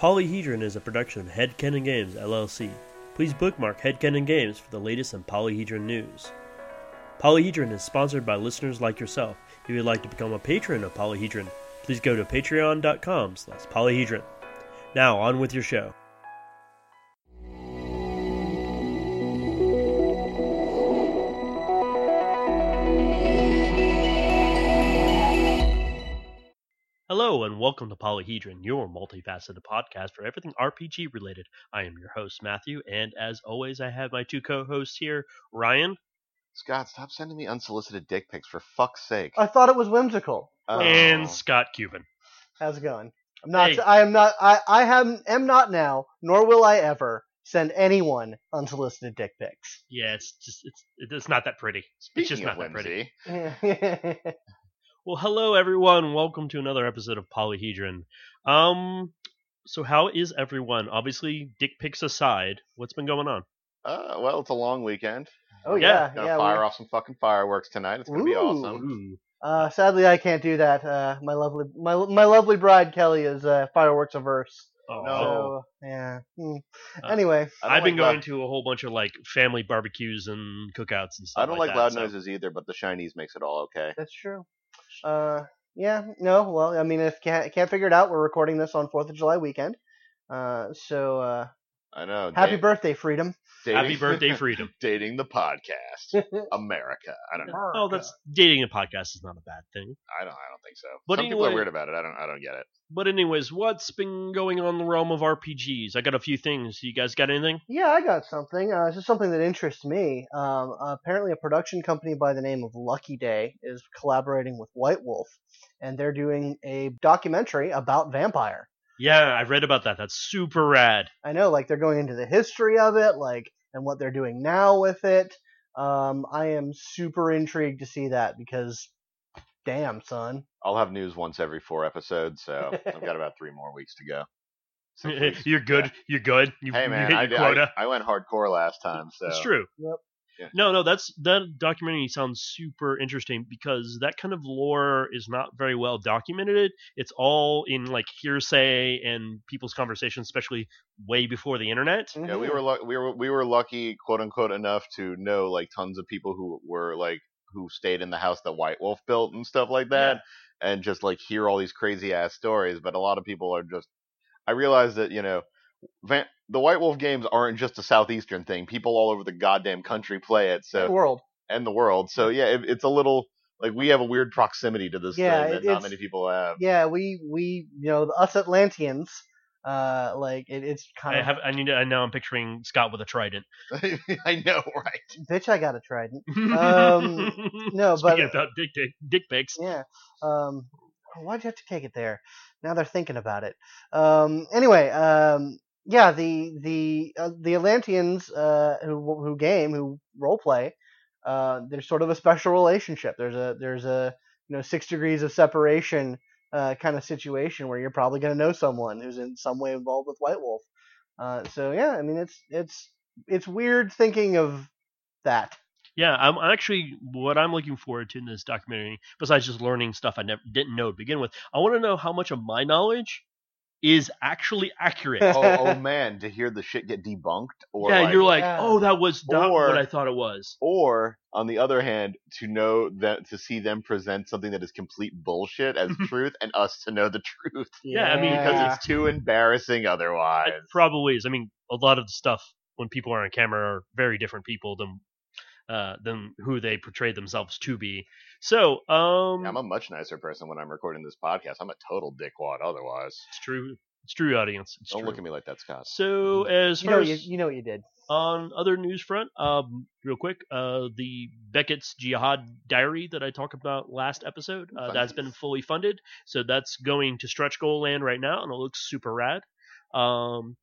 Polyhedron is a production of Headcanon Games, LLC. Please bookmark Headcanon Games for the latest in Polyhedron news. Polyhedron is sponsored by listeners like yourself. If you'd like to become a patron of Polyhedron, please go to patreon.com slash polyhedron. Now, on with your show. Welcome to Polyhedron, your multifaceted podcast for everything RPG related. I am your host, Matthew, and as always, I have my two co hosts here, Ryan Scott, stop sending me unsolicited dick pics for fuck's sake. I thought it was whimsical. Oh. and Scott Cuban. How's it going? I'm not. Hey. I am not. I. I have, am not now, nor will I ever send anyone unsolicited dick pics. Yeah, it's just it's it's not that pretty. Speaking it's just not of that pretty. whimsy, Well, hello everyone. Welcome to another episode of Polyhedron. Um, so how is everyone? Obviously, dick pics aside, what's been going on? uh, well, it's a long weekend. oh Yeah, yeah, Gonna yeah. fire we're- off some fucking fireworks tonight. It's gonna be awesome. Uh, sadly, I can't do that. Uh, my lovely, my my lovely bride Kelly is uh, fireworks averse. Oh, No. So yeah. Hmm. Uh, Anyway, I've been like going loud- to a whole bunch of like family barbecues and cookouts and stuff. I don't like, that, loud so- noises either, but the Chinese makes it all okay. that's true. Uh, yeah. No. Well, I mean, if can't can't figure it out, we're recording this on Fourth of July weekend. Uh, so uh, I know. happy date- birthday, freedom. dating- Happy birthday, freedom. dating the podcast, America. I don't know. Oh, that's dating a podcast is not a bad thing. I don't. I don't think so. But Some people are weird about it. I don't. I don't get it. But anyways, what's been going on in the realm of RPGs? I got a few things. You guys got anything? Yeah, I got something. Uh, this is something that interests me. Um, apparently, a production company by the name of Lucky Day is collaborating with White Wolf, and they're doing a documentary about vampire. Yeah, I read about that. That's super rad. I know, like they're going into the history of it, like and what they're doing now with it. Um, I am super intrigued to see that because, damn, son. I'll have news once every four episodes, so I've got about three more weeks to go. Six weeks. You're good. Yeah. You're good. You, Hey you man, hit I, your did- quota. I, I went hardcore last time, so It's true. Yep. Yeah. No, no, that's that documentary sounds super interesting because that kind of lore is not very well documented. It's all in like hearsay and people's conversations, especially way before the internet. Yeah, we Mhm. were lu- we were we were lucky, quote unquote, enough to know like tons of people who were like who stayed in the house that White Wolf built and stuff like that, and just like hear all these crazy ass stories. But a lot of people are just. I realize that you know, Van- the White Wolf games aren't just a southeastern thing. People all over the goddamn country play it, so the world. and the world. So yeah, it, it's a little like we have a weird proximity to this Yeah, thing that not many people have. Yeah, we we you know us Atlanteans. Uh, like it, it's kind I of have. I need. To, I now I'm picturing Scott with a trident. I know, right? bitch. I got a trident. Um, no, but- Speaking about dick, dick, dick pics. Yeah. Um, why'd you have to take it there? Now they're thinking about it. Um, anyway, um, yeah, the the uh, the Atlanteans uh, who who game who role play, uh, there's sort of a special relationship. There's a there's a you know six degrees of separation uh, kind of situation where you're probably going to know someone who's in some way involved with White Wolf. Uh, so yeah, I mean it's it's it's weird thinking of that. Yeah, I'm actually what I'm looking forward to in this documentary, besides just learning stuff I never didn't know to begin with. I want to know how much of my knowledge is actually accurate. oh, oh man, to hear the shit get debunked, or yeah, like, you're like, Yeah. oh, that was not Or- what I thought it was. or on the other hand, to know that to see them present something that is complete bullshit as truth, and us to know the truth Yeah, I mean, because it's too embarrassing otherwise. It probably is. I mean, a lot of the stuff when people are on camera are very different people than uh, than who they portray themselves to be. So, um, I'm a much nicer person when I'm recording this podcast. I'm a total dickwad otherwise. it's true. It's true, audience. It's Don't true. look at me like that, Scott. So, as you far know as you, you know what you did. on other news front, um, real quick, uh, the Beckett's Jyhad Diary that I talked about last episode, uh, that's been fully funded, so that's going to stretch goal land right now, and it looks super rad. Um,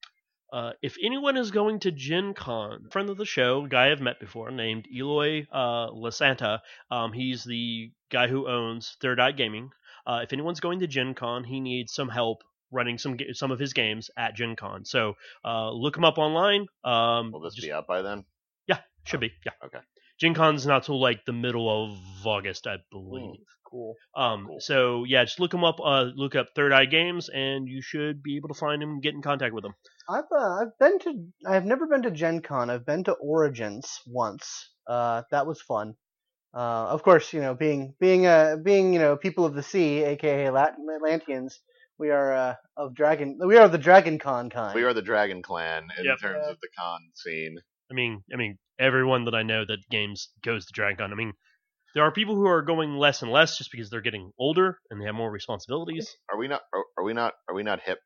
uh, if anyone is going to Gen Con, friend of the show, guy I've met before, named Eloy uh, Lasanta, um, he's the guy who owns Third Eye Gaming. Uh, if anyone's going to Gen Con, he needs some help running some some of his games at Gen Con. So uh, look him up online. Um, Will this just- be out by then? yeah, should be. Yeah. Okay. Gen Con's not till like the middle of August, I believe. Cool. Um, Cool. so yeah, just look them up. Uh, look up Third Eye Games, and you should be able to find him. and Get in contact with him. I've uh, I've been to I've never been to Gen Con. I've been to Origins once. Uh, that was fun. Uh, of course, you know, being being uh being you know people of the sea, aka Lat- Atlanteans, we are uh, of Dragon. We are the Dragon Con kind. We are the Dragon Clan in Yep. terms Yeah. of the con scene. I mean, I mean, everyone that I know that games goes to Dragon Con. I mean, there are people who are going less and less just because they're getting older and they have more responsibilities. Are we not? Are, are we not? Are we not hip?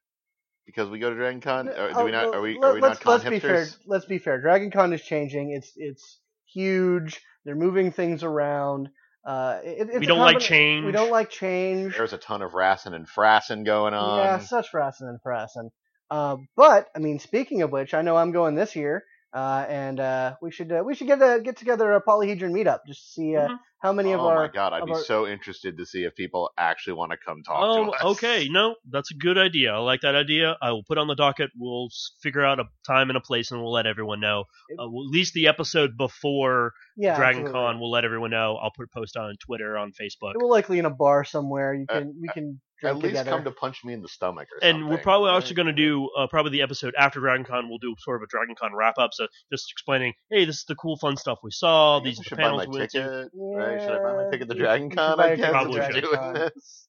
Because we go to Dragon Con? Or do Oh, we not? Are we? Are we not let's, con let's be fair. Let's be fair. Dragon Con is changing. It's it's huge. They're moving things around. Uh, it, it's we don't like change. We don't like change. There's a ton of Rassin and Frassin going on. Yeah, such rassin and frassin. Uh, but I mean, speaking of which, I know I'm going this year, uh, and uh, we should uh, we should get a, get together a polyhedron meetup just to see uh, Mhm. how many of oh our my god, I'd be our- so interested to see if people actually want to come talk Oh, to us. okay. No, that's a good idea. I like that idea. I will put on the docket. We'll figure out a time and a place, and we'll let everyone know. Uh, well, at least the episode before yeah Dragon absolutely. Con, we'll let everyone know. I'll put a post on Twitter, on Facebook. It will likely in a bar somewhere. You Uh, can we can At least together. come to punch me in the stomach or something. and we're probably also going to do uh, probably the episode after Dragon Con. We'll do sort of a Dragon Con wrap up. So just explaining, hey, this is the cool, fun stuff we saw. I These I are the should buy my panels we went to. ticket. Right? Should I buy my ticket to Yeah, Dragon you should Con? buy I a guess ticket to we're Dragon doing Con. this.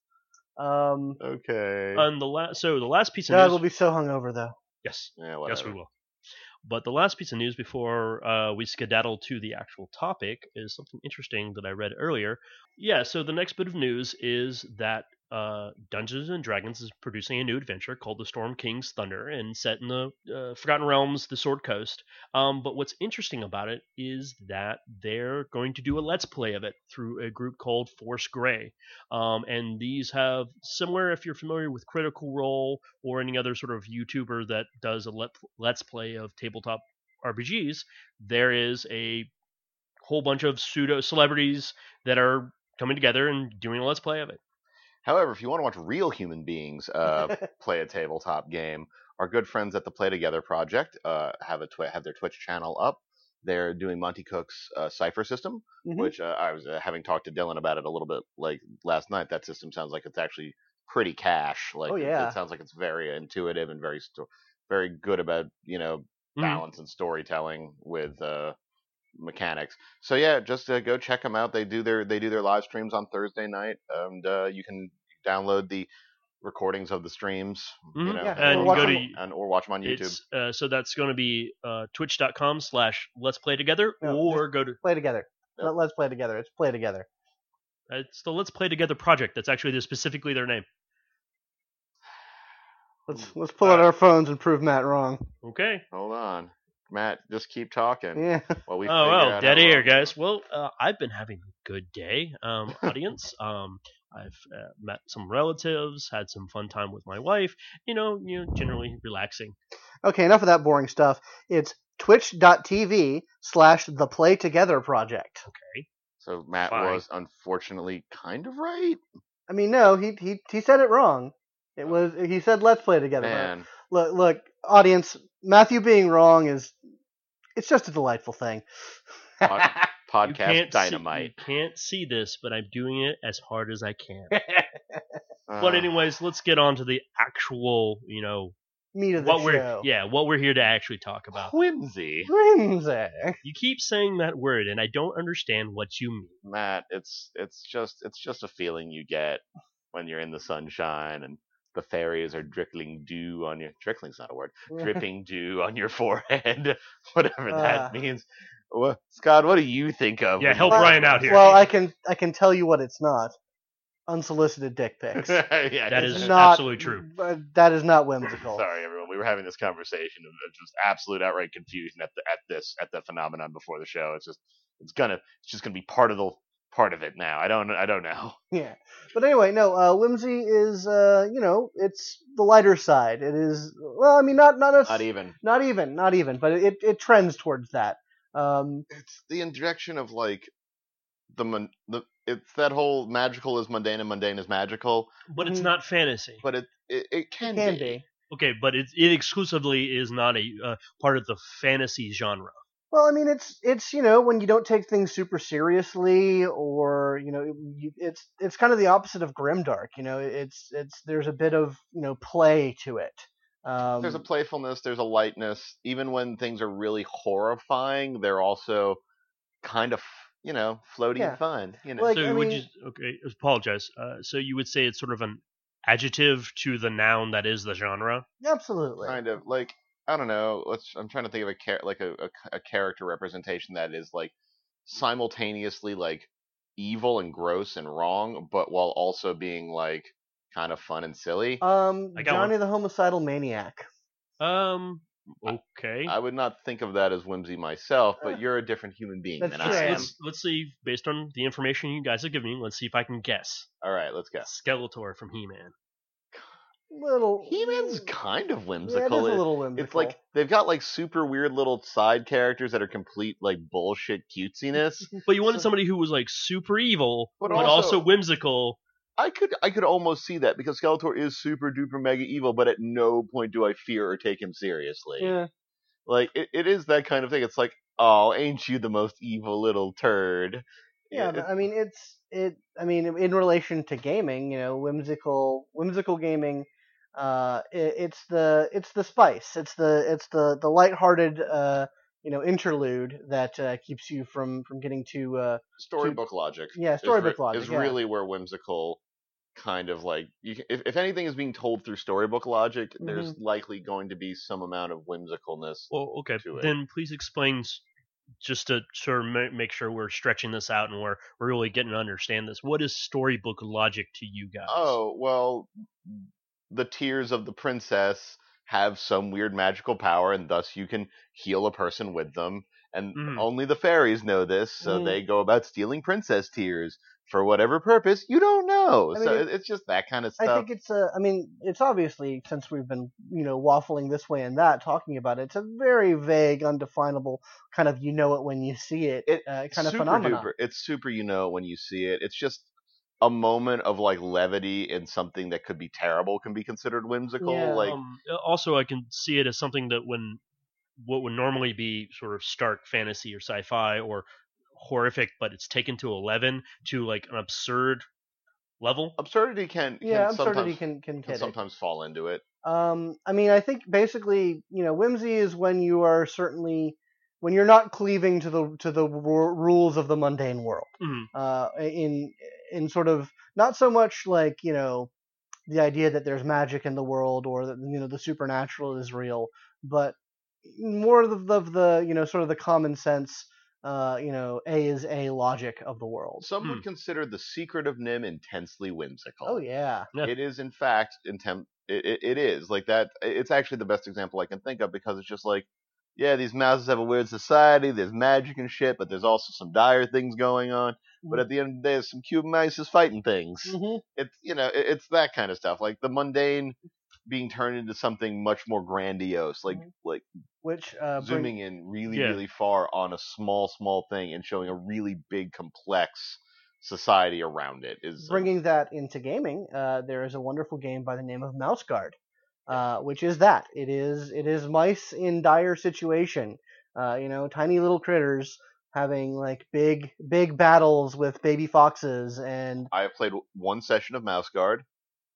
Um, Okay. On the last, so the last piece of God, news. we'll be so hungover though. yes, yeah, yes, we will. But the last piece of news before uh, we skedaddle to the actual topic is something interesting that I read earlier. Yeah, so the next bit of news is that uh, Dungeons and Dragons is producing a new adventure called The Storm King's Thunder and set in the uh, Forgotten Realms, the Sword Coast. Um, but what's interesting about it is that they're going to do a Let's Play of it through a group called Force Grey. Um, and these have similar, if you're familiar with Critical Role or any other sort of YouTuber that does a let, Let's Play of tabletop RPGs, there is a whole bunch of pseudo celebrities that are coming together and doing a Let's Play of it. However, if you want to watch real human beings uh, play a tabletop game, our good friends at the Play Together Project uh, have a twi- have their Twitch channel up. They're doing Monte Cook's uh, Cypher system, Mhm. which uh, I was uh, having talked to Dylan about it a little bit like last night. That system sounds like it's actually pretty cash. Like Oh, it- yeah. it, sounds like it's very intuitive and very sto- very good about you know Mhm. balance and storytelling with uh, mechanics. So yeah, just uh, go check them out. They do their they do their live streams on Thursday night, and uh, you can download the recordings of the streams, you Mhm. know, Yeah, and or or go them- to and or watch them on YouTube. uh, so that's going to be uh, twitch.com slash let's play together No, or go to play together. Yep. Let, let's play together. It's play together. it's the let's play together project that's actually specifically their name Let's let's pull out our phones and prove Matt wrong. okay Hold on, Matt. Just keep talking. Yeah. While we oh well out dead how air guys well uh, i've been having a good day um, audience um, i've uh, met some relatives had some fun time with my wife you know you know generally relaxing Okay, enough of that boring stuff. It's twitch.tv slash the play together project. Okay. So Matt Fine. was unfortunately kind of right. I mean, no, he he he said it wrong. It was he said let's play together. Man, Look, look, audience, Matthew being wrong is it's just a delightful thing. Pod- you podcast can't dynamite. see, you can't see this but i'm doing it as hard as i can but ah. anyways let's get on to the actual you know Meat of the what show. we're yeah what we're here to actually talk about whimsy, Whimsy. you keep saying that word and i don't understand what you mean Matt. It's it's just it's just a feeling you get when you're in the sunshine and the fairies are trickling dew on your trickling's not a word dripping dew on your forehead whatever that Uh. means Wha- Scott what do you think of Yeah, help you- Brian out here. Well, I can I can tell you what it's not. Unsolicited dick pics. yeah, That it's is not absolutely true. but That is not whimsical. Sorry, everyone. We were having this conversation of of just absolute outright confusion at the at this at the phenomenon before the show. It's just it's gonna it's just gonna be part of the part of it now. I don't I don't know. Yeah. But anyway, no, uh, whimsy is, uh, you know, it's the lighter side. It is, well, I mean, not not a, Not even. not even, not even, but it it trends towards that. Um, It's the injection of like the mon- the it's that whole magical is mundane and mundane is magical, But it's Mhm. not fantasy. but it it, it can, can be. be. Okay, but it, it exclusively is not a uh, part of the fantasy genre. Well, I mean, it's it's you know when you don't take things super seriously, or you know, you, it's it's kind of the opposite of grimdark. You know, it's it's there's a bit of you know play to it. Um, there's a playfulness, there's a lightness. Even when things are really horrifying, they're also kind of you know floaty Yeah. and fun. You know, Like, so I would mean- you okay? Apologize. Uh, so you would say it's sort of an adjective to the noun that is the genre. absolutely. kind of like I don't know. Let's. I'm trying to think of a char- like a, a a character representation that is like simultaneously like evil and gross and wrong, but while also being like kind of fun and silly. Um, I got Johnny the homicidal maniac. Um. Okay. I would not think of that as whimsy myself, but you're a different human being That's than true. I am. let's let's see. Based on the information you guys have given me, let's see if I can guess. All right, let's go. Skeletor from He-Man. Little He-Man's kind of whimsical. Yeah, it whimsical. a little whimsical. it's like they've got like super weird little side characters that are complete like bullshit cutesiness. But you wanted somebody who was like super evil, But but, also- also, whimsical. I could I could almost see that because Skeletor is super duper mega evil, but at no point do I fear or take him seriously. yeah. Like it, it is that kind of thing. It's like, oh, ain't you the most evil little turd? Yeah, It- I mean, it's it. I mean, in relation to gaming, you know, whimsical, whimsical gaming. Uh, it, it's the it's the spice. It's the it's the the lighthearted, uh, you know, interlude that uh, keeps you from from getting too. Uh, storybook logic. yeah, is storybook re- logic. is yeah. really where whimsical kind of like you can, if, if anything is being told through storybook logic, there's Mm-hmm. likely going to be some amount of whimsicalness. Well, okay. to it. Then please explain, just to sort of make sure we're stretching this out and we're we're really getting to understand this. What is storybook logic to you guys? Oh, well, the tears of the princess have some weird magical power, and thus you can heal a person with them. And Mhm. only the fairies know this, so Mhm. they go about stealing princess tears for whatever purpose you don't know. I mean, so it- it, it's just that kind of stuff. I think it's a. I mean, it's obviously since we've been you know waffling this way and that, talking about it. It's a very vague, undefinable kind of you know it when you see it, It- uh, kind of phenomenon. duper. It's super, you know, when you see it. It's just a moment of like levity in something that could be terrible can be considered whimsical. Yeah. Like um, also, I can see it as something that when what would normally be sort of stark fantasy or sci-fi or horrific, but it's taken to eleven to like an absurd level. absurdity can, can Yeah, absurdity sometimes, can can can get it. sometimes fall into it. Um, I mean, I think basically, you know, whimsy is when you are certainly when you're not cleaving to the to the ru- rules of the mundane world. Mhm. Uh, in in sort of not so much like you know the idea that there's magic in the world or that you know the supernatural is real, but more of the, of the you know sort of the common sense. Uh, you know, A is A logic of the world. Some Hmm. would consider the secret of NIMH intensely whimsical. Oh yeah. Yeah. It is in fact intent. It, it, it is like that. It's actually the best example I can think of because it's just like, yeah, these mouses have a weird society. There's magic and shit, but there's also some dire things going on. But at the end of the day, there's some cute mice is fighting things. hmm It's you know, it, it's that kind of stuff. Like the mundane being turned into something much more grandiose, like Mhm. like Which uh, bring- zooming in really Yeah. really far on a small small thing and showing a really big complex society around it is uh, bringing that into gaming, uh, there is a wonderful game by the name of Mouse Guard, uh, which is that it is it is mice in dire situation, uh, you know, tiny little critters having like big big battles with baby foxes and I have played one session of Mouse Guard.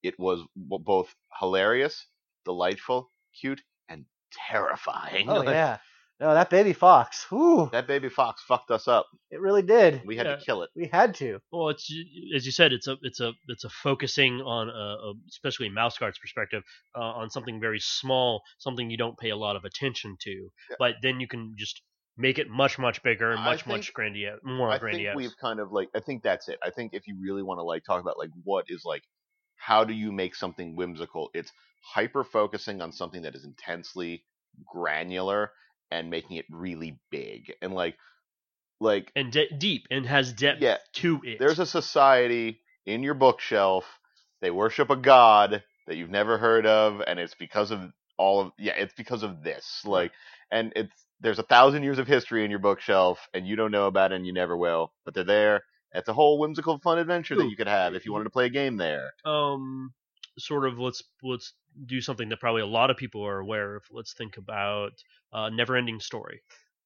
It was both hilarious, delightful, cute, and terrifying. oh yeah, no that baby fox, whoo, That baby fox fucked us up. it really did. We had Yeah. to kill it. We had to. Well, it's as you said, it's a it's a it's a focusing on a, a especially mouse guard's perspective uh, on something very small, something you don't pay a lot of attention to, Yeah. but then you can just make it much much bigger and I much think- much grandiose, more I grandiose. think we've kind of like I think that's it. I think if you really want to like talk about like what is like how do you make something whimsical? It's hyper focusing on something that is intensely granular and making it really big. And like like and de- deep and has depth Yeah, to it. there's a society in your bookshelf. They worship a god that you've never heard of, and it's because of all of yeah, it's because of this. Like, and it's there's a thousand years of history in your bookshelf, and you don't know about it, and you never will. But they're there. It's a whole whimsical, fun adventure that you could have if you wanted to play a game there. um sort of let's let's do something that probably a lot of people are aware of. Let's think about uh, Never Ending Story.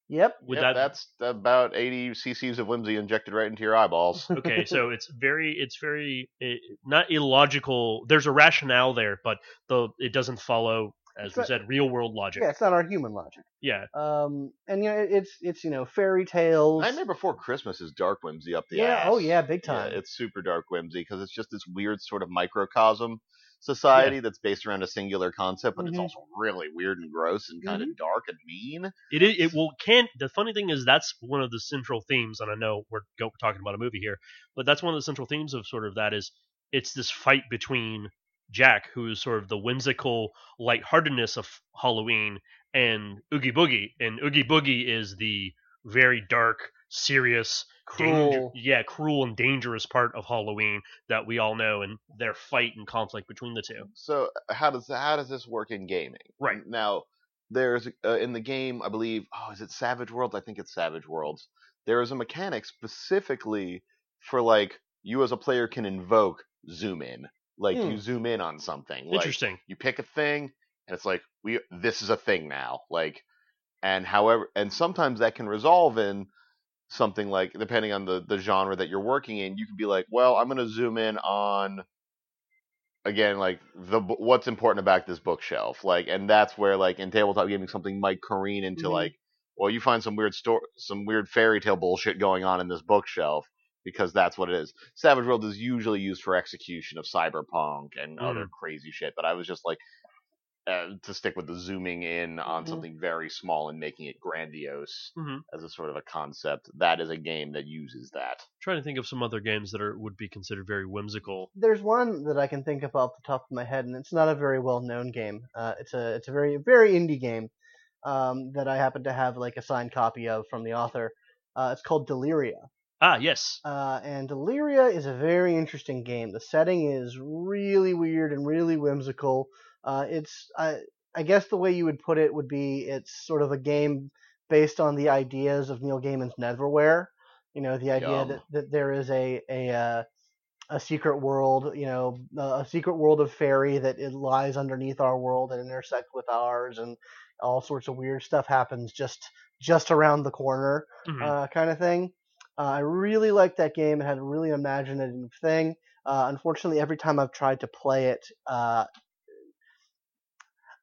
Yep. Would Yep, that that's about 80 cc's of whimsy injected right into your eyeballs. okay so it's very it's very eh, not illogical there's a rationale there but the it doesn't follow as It's we not- said real world logic Yeah, it's not our human logic. yeah Um, and you know, it- it's it's you know fairy tales. Nightmare Before Christmas is dark whimsy up the yeah. ass. Oh yeah, big Yeah, time. it's super dark whimsy because it's just this weird sort of microcosm society that's based around a singular concept, but it's Mhm. also really weird and gross and kind Mm-hmm. of dark and mean. it is it will can't the funny thing is that's one of the central themes and i know we're go, talking about a movie here but that's one of the central themes of sort of that is it's this fight between jack who is sort of the whimsical lightheartedness of halloween and oogie boogie and oogie boogie is the very dark serious danger- Cruel. yeah cruel and dangerous part of halloween that we all know and their fight and conflict between the two So uh, how does how does this work in gaming? Right. now, there's uh, in the game, I believe. Oh, is it Savage Worlds? I think it's Savage Worlds. There is a mechanic specifically for like you as a player can invoke zoom in. Like Hmm. you zoom in on something. Like, interesting you pick a thing and it's like we this is a thing now like and however and sometimes that can resolve in something like depending on the the genre that you're working in you can be like well i'm going to zoom in on again like the what's important about this bookshelf like and that's where like in tabletop gaming something might careen into Mhm. like well you find some weird story some weird fairy tale bullshit going on in this bookshelf because that's what it is savage world is usually used for execution of cyberpunk and other crazy shit but i was just like uh, to stick with the zooming in on Mhm. something very small and making it grandiose Mhm. as a sort of a concept that is a game that uses that trying to think of some other games that are would be considered very whimsical There's one that I can think of off the top of my head, and it's not a very well known game. Uh, it's a it's a very very indie game um, that I happen to have like a signed copy of from the author. Uh, it's called Deliria. ah yes Uh, and Deliria is a very interesting game. The setting is really weird and really whimsical. Uh, it's, I, I guess the way you would put it would be it's sort of a game based on the ideas of Neil Gaiman's Neverwhere. You know, the idea Yum. that, that there is a a uh, a secret world, you know, a secret world of fairy that it lies underneath our world and intersects with ours, and all sorts of weird stuff happens just just around the corner Mhm. uh, kind of thing. Uh, I really liked that game. It had a really imaginative thing. Uh, unfortunately, every time I've tried to play it, uh,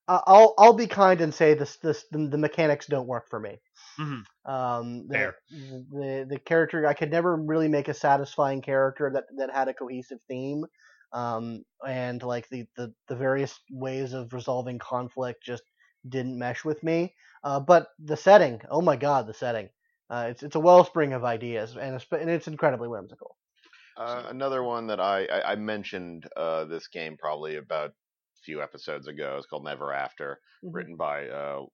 I'll I'll be kind and say this this the, the mechanics don't work for me. Mhm. Um, the, Fair. the the character I could never really make a satisfying character that that had a cohesive theme. Um, and like the, the, the various ways of resolving conflict just didn't mesh with me. Uh, but the setting, oh my god, the setting. Uh, it's it's a wellspring of ideas, and it's, and it's incredibly whimsical. Uh, another one that I I, I mentioned uh, this game probably about a few episodes ago is called Never After, Mhm. written by uh,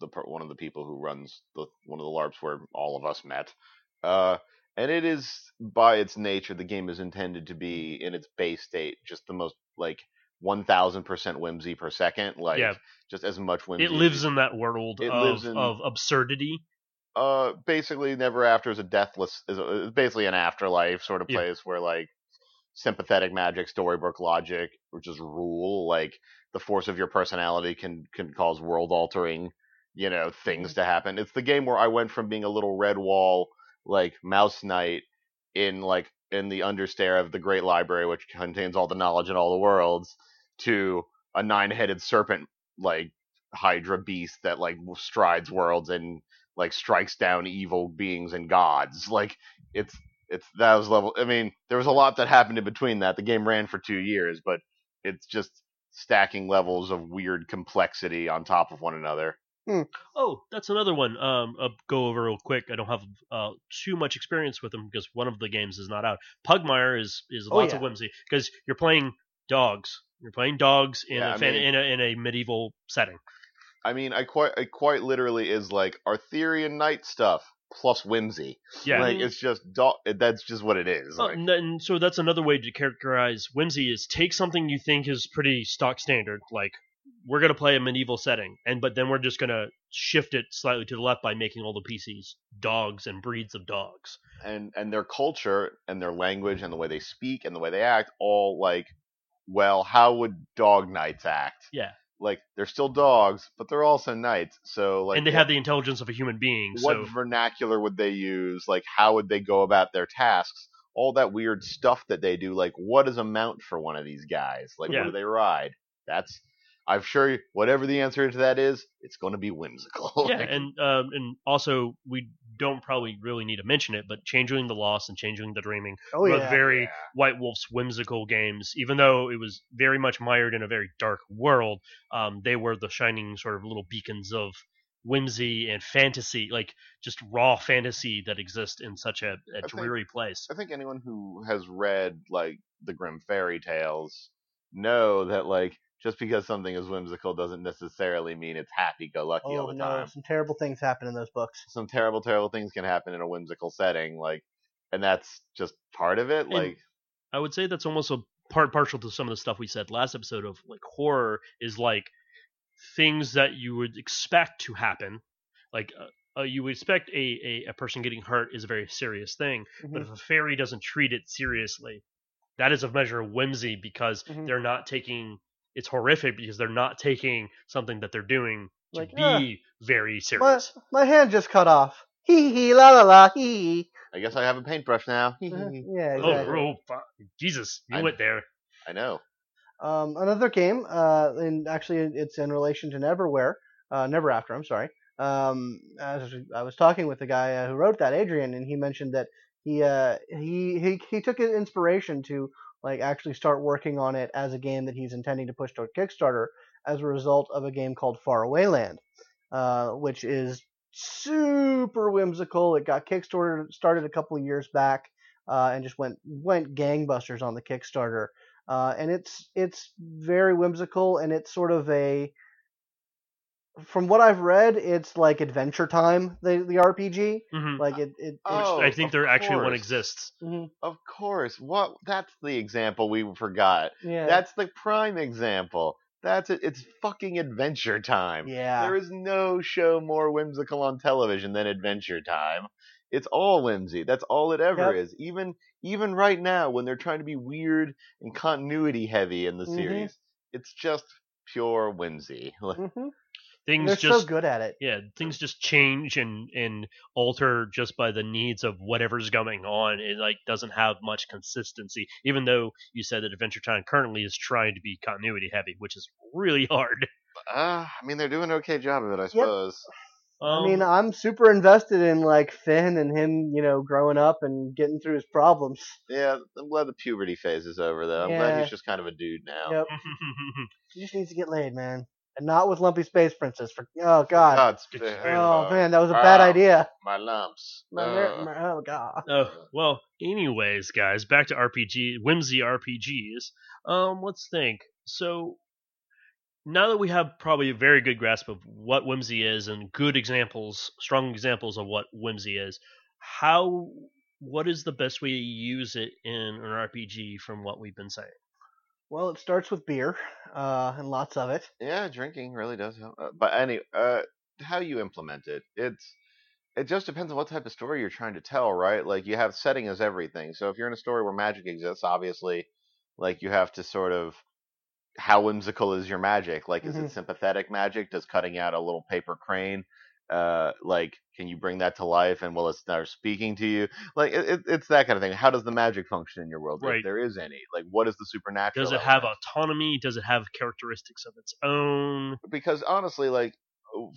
the one of the people who runs the one of the LARPs where all of us met. Uh, and it is by its nature, the game is intended to be in its base state just the most like one thousand percent whimsy per second, like Yeah. just as much whimsy. it lives in that world It of, lives in- of absurdity uh basically never after is a deathless is a, is basically an afterlife sort of Yeah. place where like sympathetic magic storybook logic which is rule like the force of your personality can can cause world altering you know things to happen it's the game where i went from being a little Redwall like mouse knight in like in the understair of the great library which contains all the knowledge in all the worlds to a nine-headed serpent like hydra beast that like strides worlds and like strikes down evil beings and gods. Like it's it's that was level. I mean, there was a lot that happened in between that. The game ran for two years, but it's just stacking levels of weird complexity on top of one another. Oh, that's another one. Um, I'll go over real quick. I don't have uh, too much experience with them because one of the games is not out. Pugmire is is Oh, lots yeah. of whimsy because you're playing dogs. You're playing dogs in Yeah, a I fan, mean- in a in a medieval setting. I mean, I quite I quite literally is like Arthurian knight stuff plus whimsy. Yeah. Like mm-hmm. it's just do- that's just what it is. Oh, Like, and, then- so that's another way to characterize whimsy is take something you think is pretty stock standard, like we're gonna play a medieval setting, and but then we're just gonna shift it slightly to the left by making all the PCs dogs and breeds of dogs. and and their culture and their language and the way they speak and the way they act all like well how would dog knights act Yeah. Like they're still dogs, but they're also knights. So like, and they what, have the intelligence of a human being. what so vernacular would they use? Like, how would they go about their tasks? All that weird stuff that they do. Like, what is a mount for one of these guys? Like, Yeah. what do they ride? That's I'm sure you- whatever the answer to that is, it's going to be whimsical. yeah, and um, and also we don't probably really need to mention it, but Changeling the Lost and Changeling the Dreaming Oh were yeah. very Yeah. White Wolf's whimsical games. Even though it was very much mired in a very dark world, um, they were the shining sort of little beacons of whimsy and fantasy, like just raw fantasy that exists in such a, a think- dreary place. I think anyone who has read like the Grimm fairy tales know that like just because something is whimsical doesn't necessarily mean it's happy-go-lucky all Oh the no, time. some terrible things happen in those books. Some terrible, terrible things can happen in a whimsical setting, like, and that's just part of it. And- Like, I would say that's almost a part partial to some of the stuff we said last episode of like horror is like things that you would expect to happen. Like uh, uh, you would expect a, a, a person getting hurt is a very serious thing, but Mhm. if a fairy doesn't treat it seriously, that is a measure of whimsy because Mhm. they're not taking it's horrific because they're not taking something that they're doing to Like, be "Ah, very serious. my hand just cut off. Hee hee la la la hee. I guess I have a paintbrush now. Uh, yeah, Oh, exactly. oh, fu- Jesus, you I- went there. I know. Um, another game, uh, and actually it's in relation to Neverwhere, uh, Never After. I'm sorry. Um, as I was talking with the guy uh, who wrote that, Adrian, and he mentioned that he uh, he he he took an inspiration to like actually start working on it as a game that he's intending to push toward Kickstarter as a result of a game called Faraway Land, uh, which is super whimsical. It got Kickstarter started a couple of years back, uh, and just went went gangbusters on the Kickstarter uh, and it's it's very whimsical and it's sort of a from what I've read, it's like Adventure Time, the the RPG. hmm Like it, it, Oh, I think of there actually one course. exists. mhm, Of course. What? That's the example we forgot. yeah, That's the prime example. That's it. It's fucking Adventure Time. yeah, There is no show more whimsical on television than Adventure Time. It's all whimsy. That's all it ever Yep. is. Even even right now, when they're trying to be weird and continuity heavy in the Mhm. series, it's just pure whimsy. Like, Things they're just so good at it. yeah, things just change and and alter just by the needs of whatever's going on. It like doesn't have much consistency. Even though you said that Adventure Time currently is trying to be continuity heavy, which is really hard. uh, I mean, they're doing an okay job of it, I suppose. Um, I mean, I'm super invested in like Finn and him, you know, growing up and getting through his problems. Yeah, I'm glad the puberty phase is over, though. I'm glad he's just kind of a dude now. Yep, he just needs to get laid, man, and not with Lumpy Space Princess. For oh god, God, Good oh man, that was a bad Wow. idea. my lumps. My, Uh, my- oh god. oh well. Anyways, guys, back to RPG whimsy RPGs. Um, let's think. So now that we have probably a very good grasp of what whimsy is and good examples, strong examples of what whimsy is, how what is the best way to use it in an RPG from what we've been saying? Well, it starts with beer, uh, and lots of it. Yeah, drinking really does help. Uh, but any, uh, how you implement it, it's it just depends on what type of story you're trying to tell, right? Like you have setting as everything. So if you're in a story where magic exists, obviously, like you have to sort of how whimsical is your magic? Like, is Mhm. it sympathetic magic? Does cutting out a little paper crane, uh, like, can you bring that to life and will it start speaking to you? Like, it, it, it's that kind of thing. How does the magic function in your world? Right. If there is any, like, what is the supernatural? Does it have element? autonomy? Does it have characteristics of its own? because honestly, like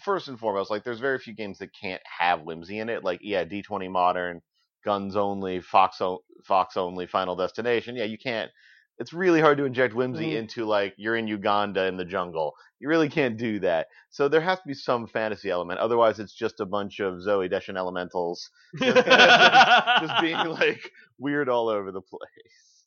first and foremost, like there's very few games that can't have whimsy in it. Like yeah, D20 Modern, Guns Only, Fox o- Fox Only, Final Destination. Yeah, you can't. It's really hard to inject whimsy Mhm. into like you're in Uganda in the jungle. You really can't do that. So there has to be some fantasy element. Otherwise, it's just a bunch of Zooey Deschanel elementals just being like weird all over the place.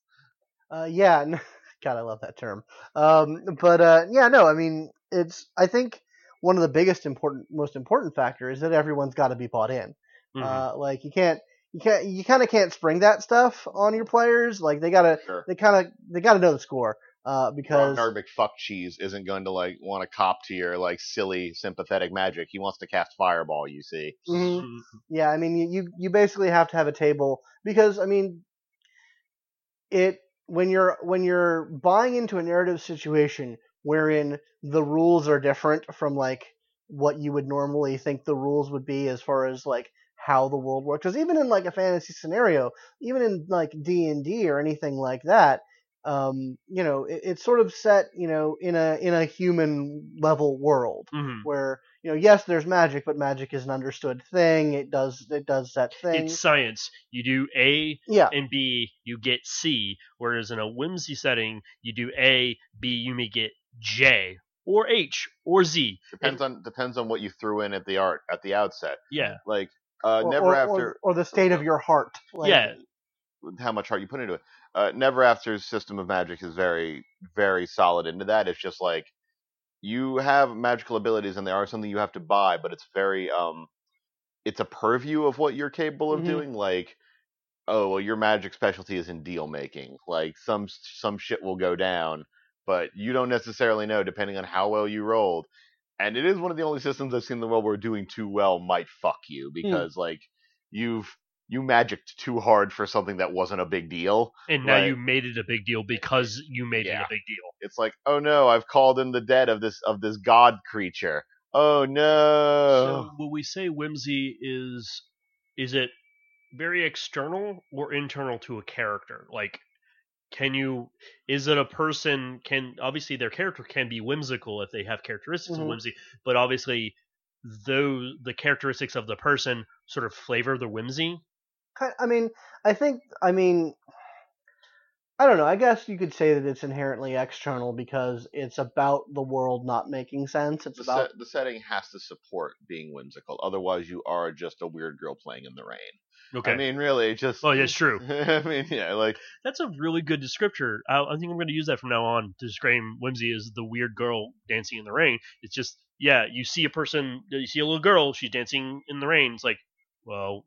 Uh, yeah, God, I love that term. Um, but uh, yeah, no, I mean, it's. I think one of the biggest important, most important factor is that everyone's got to be bought in. Mhm. Uh, like you can't, you can't, you kind of can't spring that stuff on your players. Like they gotta, Sure. they kind of, they gotta know the score. Uh, because Ragnar McFuckcheese isn't going to like want to cop to your like silly sympathetic magic. He wants to cast Fireball. You see. Mhm. Yeah, I mean, you, you you basically have to have a table because I mean, it when you're when you're buying into a narrative situation, wherein the rules are different from like what you would normally think the rules would be as far as like how the world works. Because even in like a fantasy scenario, even in like D and D or anything like that, um, you know, it, it's sort of set, you know, in a in a human level world hmm where you know, yes, there's magic, but magic is an understood thing. It does it does that thing. It's science. You do A yeah, and B, you get C. Whereas in a whimsy setting, you do A, B, you may get J or H or Z. Depends on depends on what you threw in at the art at the outset. Yeah, Like uh, or, never or, after or, or the state of your heart. Like, yeah. how much heart you put into it. Uh, Never After's system of magic is very, very solid into that. It's just like you have magical abilities and they are something you have to buy, but it's very um it's a purview of what you're capable of Mhm. doing. Like, oh well your magic specialty is in deal making. Like some some shit will go down, but you don't necessarily know depending on how well you rolled. And it is one of the only systems I've seen in the world where doing too well might fuck you hmm. because like you've you magicked too hard for something that wasn't a big deal. And now Right. you made it a big deal because you made it a big deal. It's like, oh no, I've called in the dead of this of this god creature. Oh no. So will we say whimsy is is it very external or internal to a character? Like can you is it a person can obviously their character can be whimsical if they have characteristics Mhm. of whimsy, but obviously those the characteristics of the person sort of flavor the whimsy. I mean, I think, I mean, I don't know. I guess you could say that it's inherently external because it's about the world not making sense. It's the, about set, the setting has to support being whimsical. Otherwise, you are just a weird girl playing in the rain. Okay. I mean, really, just. oh, that's true. I mean, yeah, like That's a really good descriptor. I, I think I'm going to use that from now on to describe whimsy as the weird girl dancing in the rain. It's just, yeah, you see a person, uh, you see a little girl, she's dancing in the rain. It's like, well,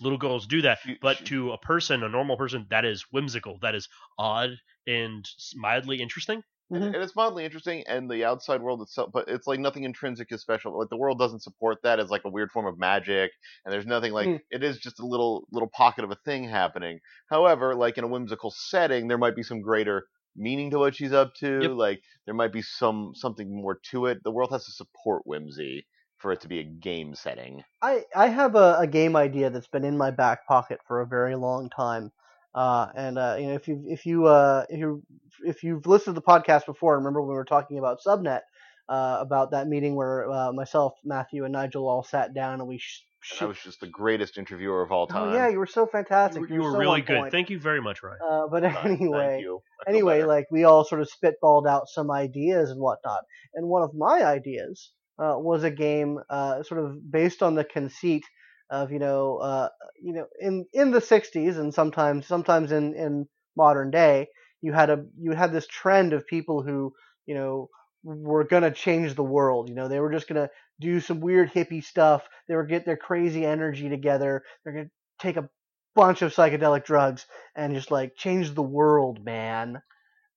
little girls do that. She- But she- to a person, a normal person, that is whimsical. That is odd and mildly interesting. And, Mhm. and it's mildly interesting, and the outside world itself, but it's like nothing intrinsic is special. Like the world doesn't support that as like a weird form of magic, and there's nothing like Hmm. it is just a little little pocket of a thing happening. However, like in a whimsical setting, there might be some greater meaning to what she's up to. Yep. Like there might be some something more to it. The world has to support whimsy for it to be a game setting. I I have a, a game idea that's been in my back pocket for a very long time. Uh, and uh, you know, if you if you uh, if you if you've listened to the podcast before, remember when we were talking about Subnet, uh, about that meeting where uh, myself, Matthew, and Nigel all sat down and we sh- And sh- I was just the greatest interviewer of all time. oh yeah, you were so fantastic. You, you were so really good. point. Thank you very much, Ryan. Uh, but anyway, you. I feel anyway, better. like we all sort of spitballed out some ideas and whatnot. And one of my ideas uh, was a game uh, sort of based on the conceit of you know uh, you know in in the 60s and sometimes sometimes in in modern day you had a you had this trend of people who you know were gonna change the world. You know they were just gonna do some weird hippie stuff. They were get their crazy energy together. They're gonna take a bunch of psychedelic drugs and just like change the world, man.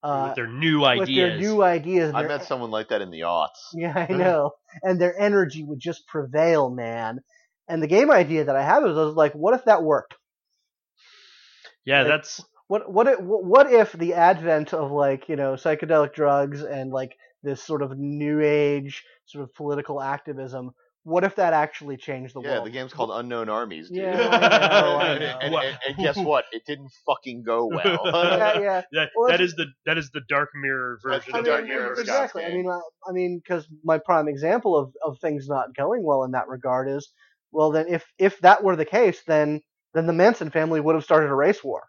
Uh, with their new ideas. with ideas. their new ideas. I their- met someone like that in the aughts. Yeah, I know. And their energy would just prevail, man. And the game idea that I have is I was like, what if that worked? yeah, like- that's What what if, what if the advent of like you know psychedelic drugs and like this sort of new age sort of political activism? What if that actually changed the Yeah, world? Yeah, the game's called Unknown Armies, dude. Yeah, I know, I and, know. and- and- and guess what? It didn't fucking go well. yeah, yeah. that, Well, that's- the that is the dark mirror version the I of Dark mean, Dark Mirror Mirror. Scott's exactly. I mean, I, I mean, because my prime example of, of things not going well in that regard is, well, then if if that were the case, then then the Manson family would have started a race war,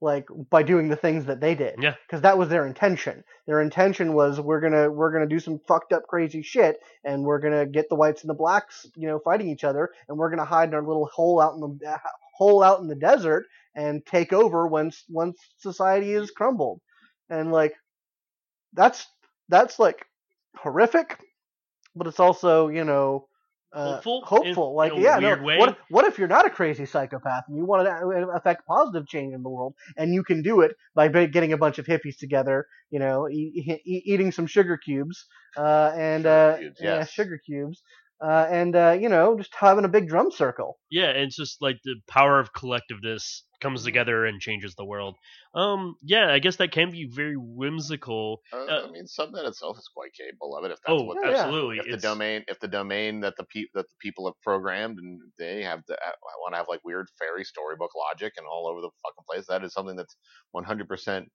like by doing the things that they did. Yeah. Because that was their intention. Their intention was we're gonna we're gonna do some fucked up crazy shit, and we're gonna get the whites and the blacks, you know, fighting each other, and we're gonna hide in our little hole out in the uh, hole out in the desert and take over once once society is crumbled, and like that's that's like horrific, but it's also you know uh, Hopeful in- hopeful. in like yeah, no. What what if you're not a crazy psychopath and you want to affect positive change in the world, and you can do it by getting a bunch of hippies together, you know, e- e- eating some sugar cubes, uh, and Sugar uh, cubes, yeah, sugar cubes, uh, and uh, you know just having a big drum circle. Yeah, and it's just like the power of collectiveness comes together and changes the world. Um, yeah, I guess that can be very whimsical. Uh, Uh, I mean, subnet itself is quite capable of it. If that's Oh, what Yeah, yeah. absolutely. if the domain if the domain that the pe- that the people have programmed and they have the, I want to have like weird fairy storybook logic and all over the fucking place that is something that's 100%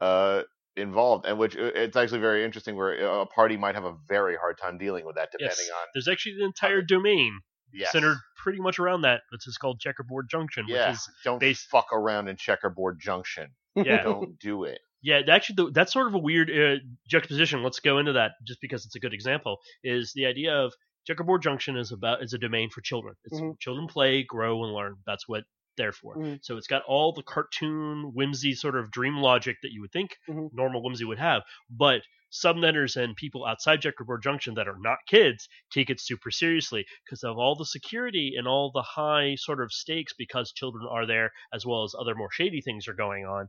uh involved and which uh, it's actually very interesting where a party might have a very hard time dealing with that depending Yes. on There's actually an entire domain yes. centered pretty much around that. Which is called Checkerboard Junction, yeah which is don't based- fuck around in checkerboard junction yeah, don't do it Yeah, actually, that's sort of a weird uh, juxtaposition. Let's go into that just because it's a good example. Is the idea of checkerboard junction is about is a domain for children. It's Mhm. children play, grow, and learn. That's what they're for. Mhm. So it's got all the cartoon whimsy sort of dream logic that you would think Mhm. normal whimsy would have, but subnetters and people outside checkerboard junction that are not kids take it super seriously because of all the security and all the high sort of stakes because children are there as well as other more shady things are going on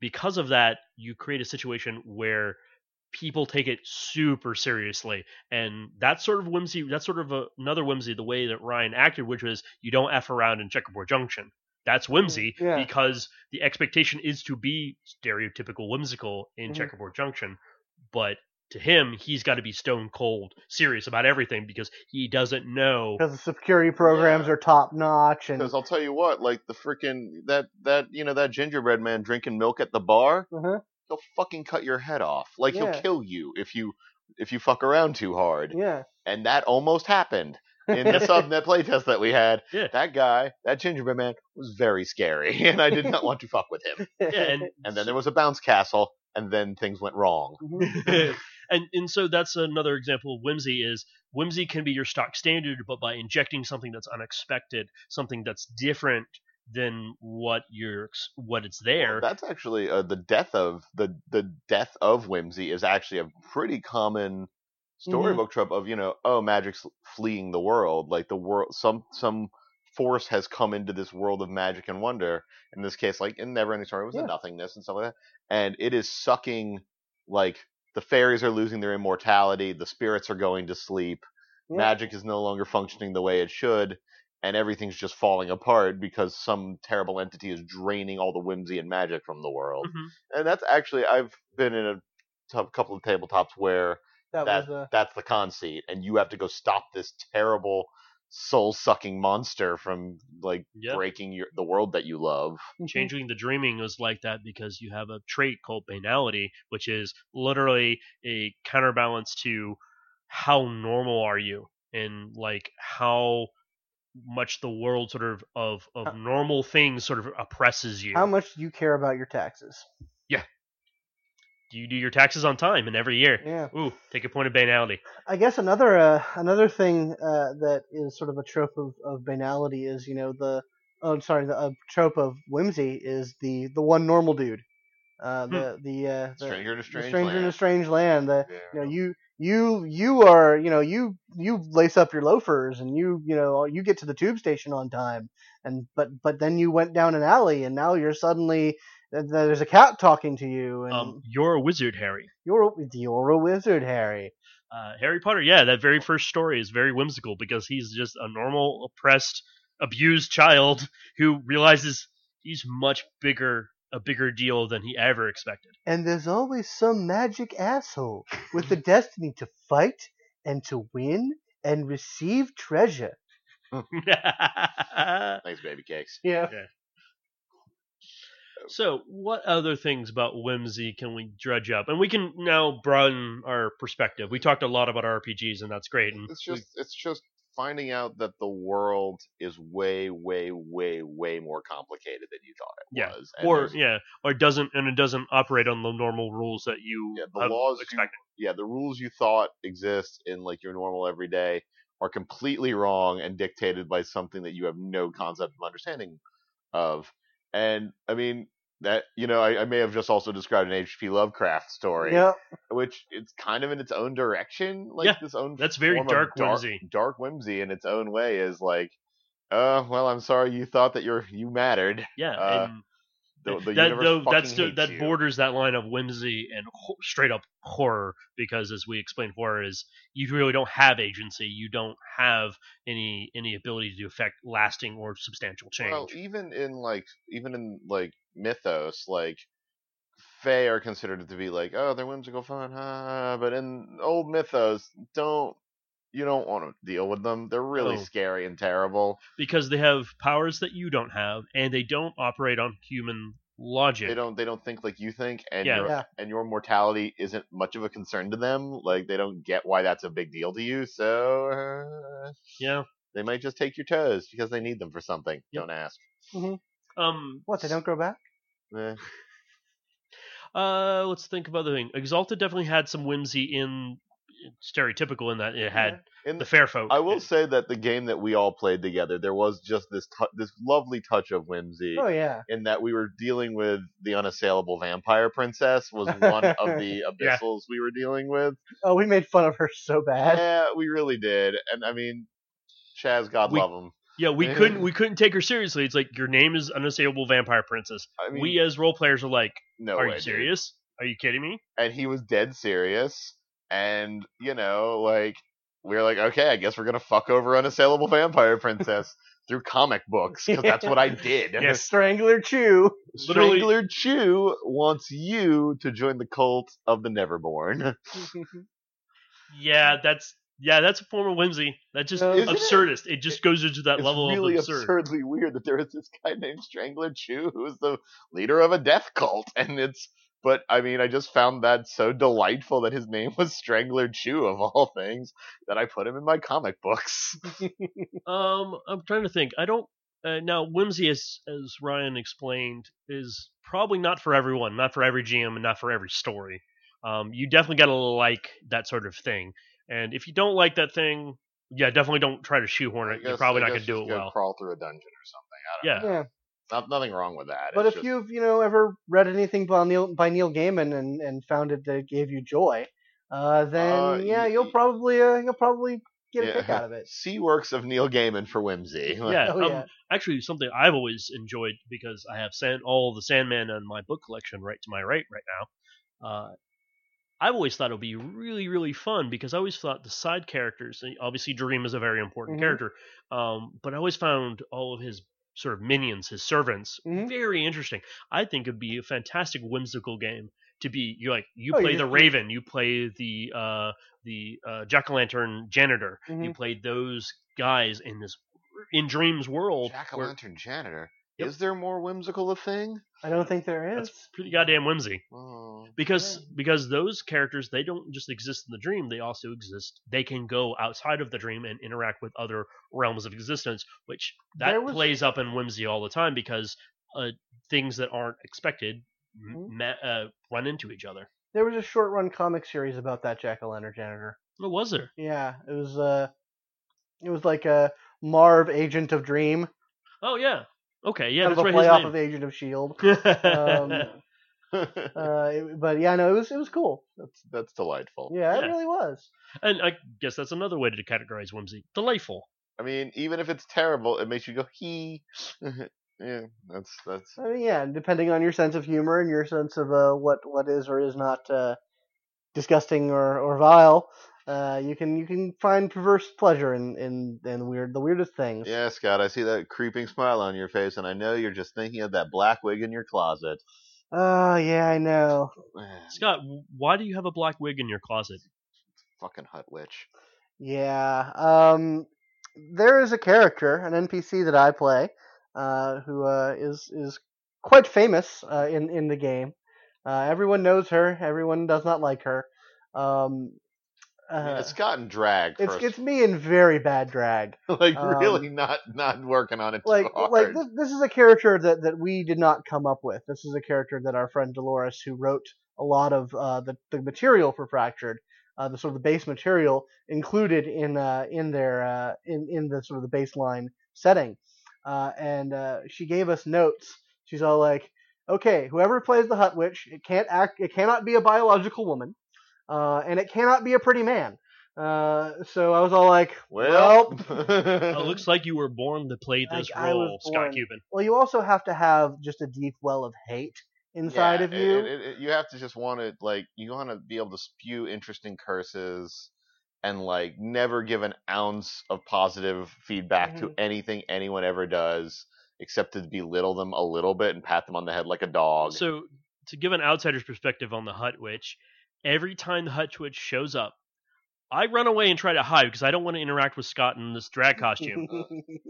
because of that, you create a situation where people take it super seriously, and that's sort of whimsy. That's sort of a, another whimsy the way that Ryan acted, which was you don't f around in Checkerboard Junction. That's whimsy Yeah. because the expectation is to be stereotypical whimsical in Mhm. Checkerboard Junction, but to him, he's got to be stone cold serious about everything because he doesn't know. because the security programs Yeah. are top notch and because I'll tell you what like the freaking that that you know that gingerbread man drinking milk at the bar uh-huh. He'll fucking cut your head off like Yeah. he'll kill you if you if you fuck around too hard yeah. and that almost happened in the subnet playtest that we had. Yeah. That guy, that gingerbread man, was very scary, and I did not want to fuck with him. Yeah, and And then there was a bounce castle, and then things went wrong. Mhm. and and so that's another example of whimsy is whimsy can be your stock standard but by injecting something that's unexpected something that's different than what you're what it's there. Well, that's actually uh, the death of the the death of whimsy is actually a pretty common storybook trope of you know oh magic's fleeing the world. Like the world some some force has come into this world of magic and wonder. In this case like in never ending story it was Yeah. nothingness and stuff like that. And it is sucking like the fairies are losing their immortality the spirits are going to sleep Yeah. magic is no longer functioning the way it should and everything's just falling apart because some terrible entity is draining all the whimsy and magic from the world Mhm. and that's actually i've been in a t- couple of tabletops where that, that was uh, that's the conceit, and you have to go stop this terrible soul sucking monster from like Yeah. breaking your the world that you love. Changeling the Dreaming was like that because you have a trait called banality which is literally a counterbalance to how normal are you and like how much the world sort of of, Uh, of normal things sort of oppresses you How much do you care about your taxes? Yeah. Do you do your taxes on time and every year Yeah. ooh take a point of banality I guess another uh, another thing uh, that is sort of a trope of, of banality is you know the oh sorry the uh, trope of whimsy is the the one normal dude, uh, the the, uh, the Stranger in a the strange stranger in a land. strange land. The Yeah. you know you you you are you know you you lace up your loafers and you you know you get to the tube station on time and but but then you went down an alley and now you're suddenly there's a cat talking to you and um you're a wizard harry you're a- you're a wizard Harry. uh, Harry Potter, yeah, that very first story is very whimsical because he's just a normal, oppressed, abused child who realizes he's much bigger, a bigger deal than he ever expected. And there's always some magic asshole with the destiny to fight and to win and receive treasure. Thanks, baby cakes. Yeah. so, what other things about whimsy can we dredge up? And we can now broaden our perspective. We talked a lot about RPGs, and that's great. And It's we- just it's just finding out that the world is way, way, way, way more complicated than you thought it Yeah. was. And or yeah, or it doesn't, and it doesn't operate on the normal rules that you Yeah, the laws you- yeah, the rules you thought exist in like your normal everyday are completely wrong and dictated by something that you have no concept of understanding of. And I mean that you know I, I may have just also described an H.P. Lovecraft story, Yeah. which it's kind of in its own direction, like Yeah, this own that's very form of dark dark whimsy. Dark whimsy in its own way is like, uh, well, I'm sorry you thought that you're you mattered. Yeah, Uh, and the, the that though that's the, that you. borders that line of whimsy and ho- straight up horror because as we explained horror is you really don't have agency you don't have any any ability to affect lasting or substantial change Well, even in like even in like mythos, like Fae are considered to be like, oh, they're whimsical fun, ha. But in old mythos, don't you don't want to deal with them. They're really No. scary and terrible. because they have powers that you don't have and they don't operate on human logic They don't they don't think like you think, and Yeah. your Yeah. and your mortality isn't much of a concern to them. Like they don't get why that's a big deal to you. So uh, yeah they might just take your toes because they need them for something. Yep. Don't ask. um What? They don't grow back? Eh. uh let's think of other thing exalted definitely had some whimsy in stereotypical in that it had In the fair folk I will say that the game that we all played together, there was just this tou this lovely touch of whimsy Oh yeah. in that we were dealing with the unassailable vampire princess was one of the Yeah. abyssals we were dealing with. Oh, we made fun of her so bad. Yeah, we really did, and I mean, Chaz, God We- love him. Yeah, we couldn't we couldn't take her seriously. It's like your name is unassailable vampire princess. I mean, we as role players are like, no are way, you dude. serious? Are you kidding me? And he was dead serious, and you know, like we were like, okay, I guess we're gonna fuck over unassailable vampire princess through comic books because that's what I did. Yes. Strangler Chew. Literally- Strangler Chew wants you to join the cult of the Neverborn. Yeah, that's yeah, that's a form of whimsy. That's just Uh, Isn't it? absurdist. It, just goes into that it's level really of absurd. absurdly weird that there is this guy named Strangler Chew who is the leader of a death cult, and it's. But I mean, I just found that so delightful that his name was Strangler Chew of all things that I put him in my comic books. Um, I'm trying to think. I don't. Uh, now, whimsy, as as Ryan explained, is probably not for everyone, not for every GM, and not for every story. Um, you definitely got to like that sort of thing, and if you don't like that thing, yeah, definitely don't try to shoehorn I it. You're probably I not going to do it well. Crawl through a dungeon or something. I don't Yeah. Yeah. know. Not, nothing wrong with that. But It's if just- you've you know ever read anything by Neil by Neil Gaiman and, and found it that gave you joy, uh, then Uh, yeah, y- you'll probably uh, you'll probably get a kick out of it. See works of Neil Gaiman for whimsy. Yeah, Oh, um, yeah. actually, something I've always enjoyed because I have Sand, all the Sandman in my book collection right to my right right now. Uh, I've always thought it would be really, really fun because I always thought the side characters, obviously Dream is a very important Mhm. character, um, but I always found all of his sort of minions, his servants, Mhm. very interesting. I think it'd be a fantastic whimsical game to be. You like you Oh, play the Raven, you play the uh, the uh, Jack o' Lantern janitor, you Mhm. played those guys in this in Dream's world. Jack o' Lantern Janitor. Yep. Is there more whimsical a thing? I don't think there is. That's pretty goddamn whimsy. Oh. Because Yeah. because those characters they don't just exist in the dream, they also exist. They can go outside of the dream and interact with other realms of existence, which that was- plays up in whimsy all the time because uh, things that aren't expected m- Mhm. ma- uh, run into each other. There was a short run comic series about that Jack o' lantern janitor. What was there? Yeah, it was uh, it was like a Merv Agent of Dream, Oh yeah. Okay, yeah, kind that's of a right. play off of Agent of Shield. Um, uh, it- but yeah, no, it was it was cool. that's that's delightful. Yeah, it Yeah. really was. and I guess that's another way to categorize whimsy. Delightful. I mean, even if it's terrible, it makes you go he. yeah, that's that's. I mean, yeah, depending on your sense of humor and your sense of uh, what what is or is not uh, disgusting or, or vile, uh, you can you can find perverse pleasure in in, in weird the weirdest things. Yeah, Scott, I see that creeping smile on your face, and I know you're just thinking of that black wig in your closet. Oh yeah, I know. Scott, why do you have a black wig in your closet? Fucking hut witch. Yeah. Um, there is a character, an NPC that I play, uh, who uh, is is quite famous uh, in in the game. Uh, everyone knows her. Everyone does not like her. Um, I mean, it's gotten drag. it's me in very bad drag. like um, really not not working on it like too hard. like this, this is a character that that we did not come up with. This is a character that our friend Dolores, who wrote a lot of uh, the the material for Fractured, uh, the sort of the base material included in uh, in their uh, in in the sort of the baseline setting, uh, and uh, she gave us notes. She's all like, "Okay, whoever plays the Hut Witch, it can't act, it cannot be a biological woman, uh, and it cannot be a pretty man." Uh, so I was all like, Well, well, it looks like you were born to play this I was role, Scott Cuban. well, you also have to have just a deep well of hate inside Yeah, of you. it- it- it- you have to just want to like you want to be able to spew interesting curses and like never give an ounce of positive feedback to Mhm. anything anyone ever does except to belittle them a little bit and pat them on the head like a dog. So, to give an outsider's perspective on the Hut Witch, every time the Hut Witch shows up, I run away and try to hide because I don't want to interact with Scott in this drag costume.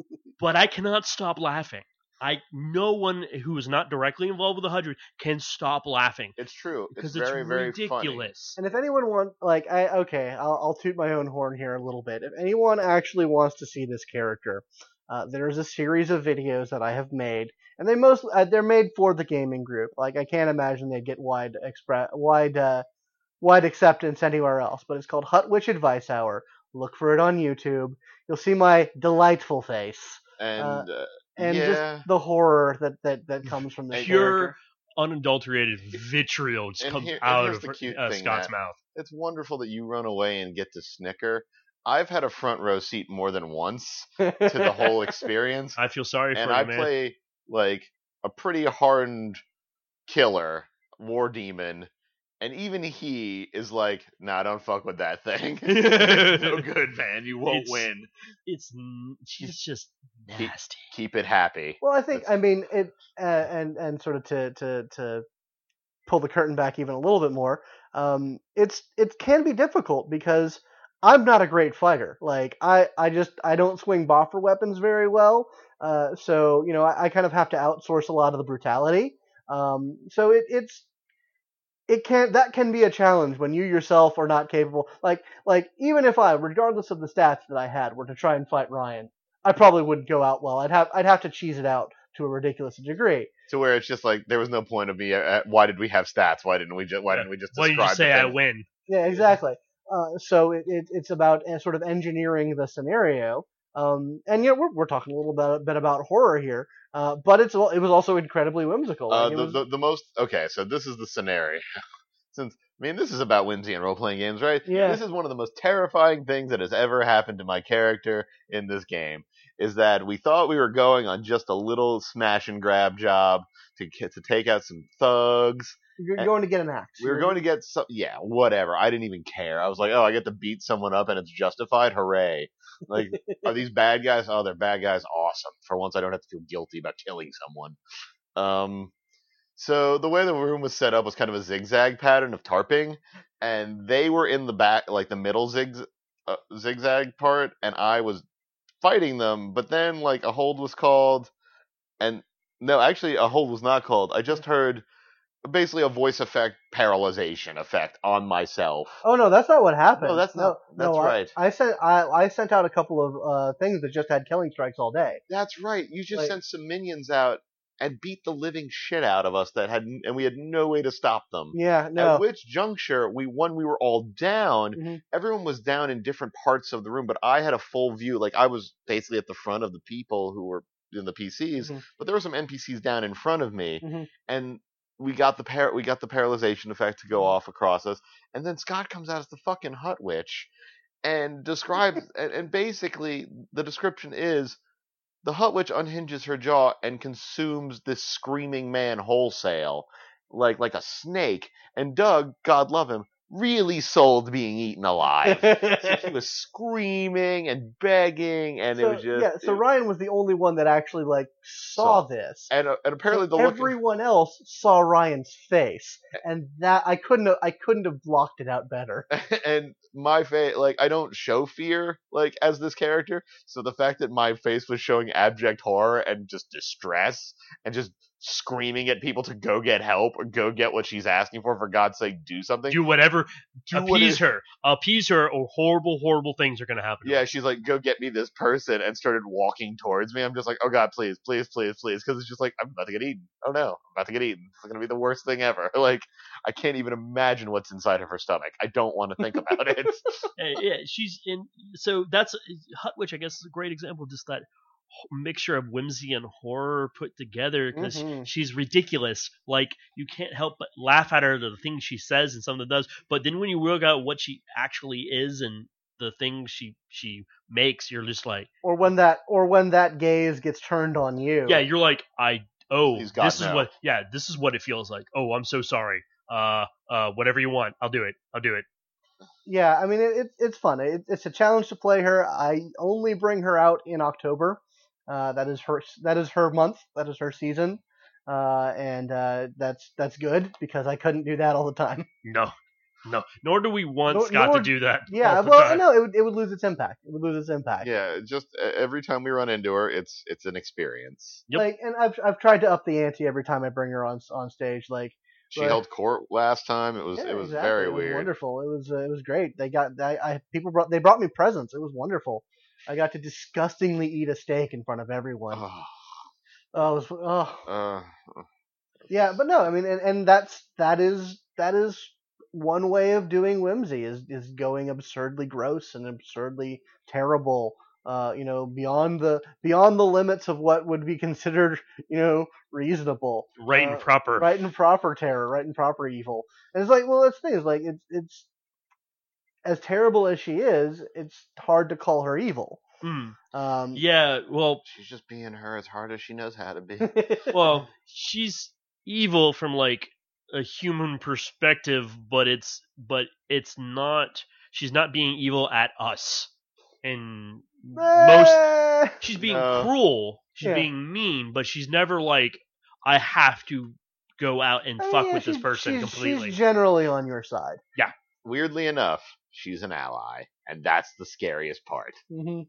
but I cannot stop laughing. I no one who is not directly involved with the Hut Witch can stop laughing it's true. because it's it's, very very ridiculous. And if anyone wants, like, I okay, I'll, I'll toot my own horn here a little bit. If anyone actually wants to see this character, uh, there's a series of videos that I have made, and they most uh, they're made for the gaming group. Like, I can't imagine they get wide express wide uh, wide acceptance anywhere else. But it's called Hut Witch Advice Hour. Look for it on YouTube. You'll see my delightful face And uh, and yeah, just the horror that that that comes from the Pure character. unadulterated vitriol just And comes here- out of the cute uh, thing, Scott's Matt. mouth. it's wonderful that you run away and get to snicker. I've had a front row seat more than once to the whole experience. I feel sorry and for I you, man. play like a pretty hardened killer, war demon, and even he is like, "Nah, don't fuck with that thing. it's no good, man. You won't It's- win. It's n- she's just He- nasty. Keep it happy." Well, I think That's- I mean it, uh, and and sort of to to to pull the curtain back even a little bit more. Um, it's it can be difficult because I'm not a great fighter. Like I I just I don't swing boffer weapons very well. Uh, so you know I, I kind of have to outsource a lot of the brutality. Um, so it it's it can't. that can be a challenge when you yourself are not capable. Like like even if I, regardless of the stats that I had, were to try and fight Ryan, I probably wouldn't go out well. I'd have I'd have to cheese it out to a ridiculous degree. To where it's just like there was no point of me. Uh, why did we have stats? Why didn't we just? Why didn't we just? Why did you just say I win? Yeah, exactly. Uh, so it, it, it's about uh, sort of engineering the scenario. Um, and yeah, we're, we're talking a little bit, bit about horror here, uh, but it's it was also incredibly whimsical. Uh, Like, the, was- the the most okay. So this is the scenario. Since I mean, this is about whimsy and role playing games, right? Yeah. This is one of the most terrifying things that has ever happened to my character in this game. Is that we thought we were going on just a little smash and grab job to get to take out some thugs. you're going to get an axe. We were going to get some, yeah, whatever. I didn't even care. I was like, oh, I get to beat someone up and it's justified. Hooray! Like, are these bad guys? Oh, they're bad guys. Awesome. For once, I don't have to feel guilty about killing someone. Um, so the way the room was set up was kind of a zigzag pattern of tarping, and they were in the back, like the middle zig uh, zigzag part, and I was fighting them. But then, like, a hold was called, and no, actually, a hold was not called. I just heard basically a voice effect paralyzation effect on myself. Oh no, that's not what happened. No, that's not- that's I- right. I, sent I, I sent out a couple of uh, things that just had killing strikes all day. That's right. You just Like- sent some minions out and beat the living shit out of us that had, and we had no way to stop them. Yeah, no. At which juncture we when we were all down, Mhm. everyone was down in different parts of the room, but I had a full view. Like I was basically at the front of the people who were in the PCs, Mhm. but there were some NPCs down in front of me, Mhm. and we got the par- we got the paralyzation effect to go mm-hmm. off across us, and then Scott comes out as the fucking Hut Witch, and describes and, and basically the description is the Hut Witch unhinges her jaw and consumes this screaming man wholesale, like like a snake. And Doug, God love him, really sold being eaten alive. so he was screaming and begging, and it was just yeah, so it- Ryan was the only one that actually like saw Saw. this. and uh, and apparently the everyone else saw Ryan's face, and that I couldn't have, I couldn't have blocked it out better. and my face, like I don't show fear like as this character, so the fact that my face was showing abject horror and just distress and just screaming at people to go get help or go get what she's asking for, for God's sake, do something. Do whatever, Do appease her, appease her, or horrible, horrible things are going to happen. to. Yeah, she's like, go get me this person, and started walking towards me. I'm just like, oh god, please, please, please, please, because it's just like I'm about to get eaten. Oh no, I'm about to get eaten. It's gonna be the worst thing ever. Like, I can't even imagine what's inside of her stomach. I don't want to think about it. Uh, yeah, she's in. So that's Hut Witch. I guess is a great example of just that mixture of whimsy and horror put together because Mhm. she's ridiculous. Like you can't help but laugh at her the things she says and some of the does. But then when you work out what she actually is and the things she she makes, you're just like, or when that or when that gaze gets turned on you. yeah, you're like, I oh, this is no. what yeah, this is what it feels like. Oh, I'm so sorry. Uh, uh, whatever you want, I'll do it. I'll do it. yeah. I mean, it, it, it's fun. It, it's a challenge to play her. I only bring her out in October. Uh, that is her. That is her month. That is her season. Uh, and uh, that's that's good because I couldn't do that all the time. No, no. Nor do we want Nor- Scott nor- to do that. Yeah, well, time. no, it would, it would lose its impact. It would lose its impact. Yeah, just uh, every time we run into her, it's it's an experience. Yep. Like, and I've I've tried to up the ante every time I bring her on on stage. Like, She Right. held court last time. It was yeah, it was exactly. very it was weird. wonderful. It was uh, it was great. They got I, I people brought they brought me presents. It was wonderful. I got to disgustingly eat a steak in front of everyone. Oh, Oh, it was, oh. uh, yeah, but no, I mean, and, and that's that is that is one way of doing whimsy is is going absurdly gross and absurdly terrible. Uh, you know, beyond the beyond the limits of what would be considered, you know, reasonable. right and uh, proper. right and proper terror, right and proper evil. And it's like, well, that's the thing. Is like it's it's as terrible as she is, it's hard to call her evil. Mm. Um, Yeah, well, she's just being her as hard as she knows how to be. well, she's evil from like a human perspective, but it's but it's not. She's not being evil at us, and most Eh, she's being No. cruel. She's Yeah. being mean, but she's never like I have to go out and I mean, fuck yeah, with this person she's, completely. She's generally on your side. Yeah. Weirdly enough, she's an ally, and that's the scariest part. hmm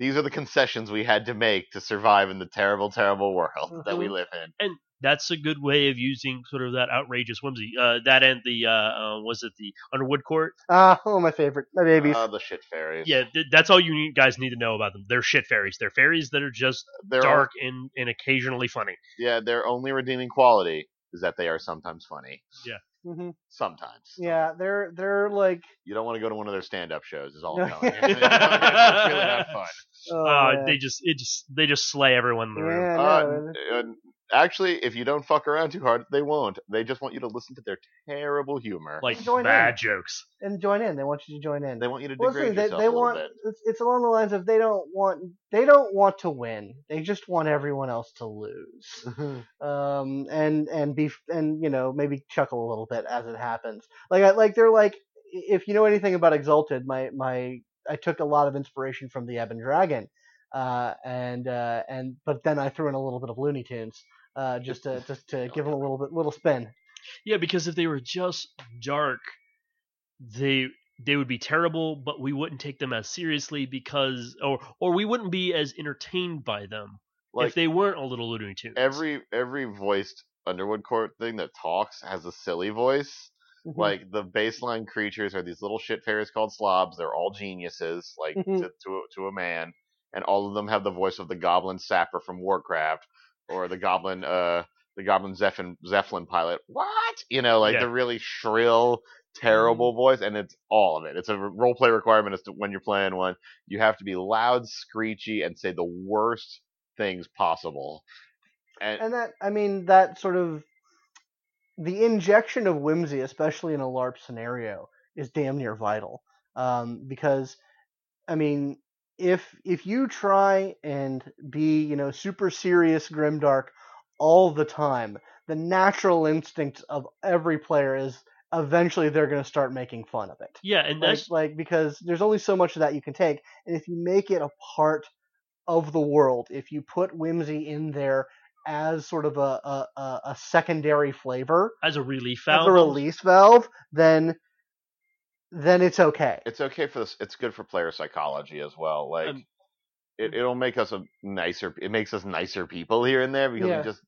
These are the concessions we had to make to survive in the terrible, terrible world that we Mhm. live in. And that's a good way of using sort of that outrageous whimsy. Uh, that and the uh, uh, was it the Underwood Court? Ah, oh, my favorite, my babies. Uh, the shit fairies. Yeah, th- that's all you guys need to know about them. They're shit fairies. They're fairies that are just they're dark and, and occasionally funny. yeah, their only redeeming quality is that they are sometimes funny. Hmm Sometimes. Yeah, they're they're like. You don't want to go to one of their stand-up shows. Is all I'm telling you. it's really not fun. Oh, uh, they just it just they just slay everyone in the room. Yeah, Uh, no, actually, if you don't fuck around too hard, they won't. They just want you to listen to their terrible humor. Like Join bad in. jokes. and join in. They want you to join in. they want you to Well, degrade see, they, yourself they a little bit. it's, it's along the lines of they don't want they don't want to win. They just want everyone else to lose. Um, and and be and you know maybe chuckle a little bit as it happens. Like I, like they're like if you know anything about Exalted, my my I took a lot of inspiration from the Ebon Dragon, uh, and uh, and but then I threw in a little bit of Looney Tunes. Uh, just to just to give them a little bit little spin. Yeah, because if they were just dark, they they would be terrible, but we wouldn't take them as seriously because or or we wouldn't be as entertained by them like if they weren't a little Looney Tunes. every every voiced Underwood Court thing that talks has a silly voice. Mhm. Like the baseline creatures are these little shit fairies called slobs. They're all geniuses, like Mhm. to, to to a man, and all of them have the voice of the Goblin Sapper from Warcraft or the Goblin uh the Goblin Zeppelin Zeppelin pilot. What you know, like Yeah. the really shrill, terrible voice, and it's all of it. It's a role play requirement as to when you're playing one. You have to be loud, screechy, and say the worst things possible. And, and that I mean that sort of the injection of whimsy, especially in a LARP scenario, is damn near vital. Um, because I mean, if if you try and be you know super serious grimdark all the time, the natural instinct of every player is eventually they're going to start making fun of it. yeah, and Like, that's like because there's only so much of that you can take, and if you make it a part of the world, if you put whimsy in there as sort of a a, a, a secondary flavor, as a relief valve as a release valve, then then it's okay. it's okay for this. It's good for player psychology as well. Like Um, it, it'll make us a nicer. It makes us nicer people here and there because Yeah. we just.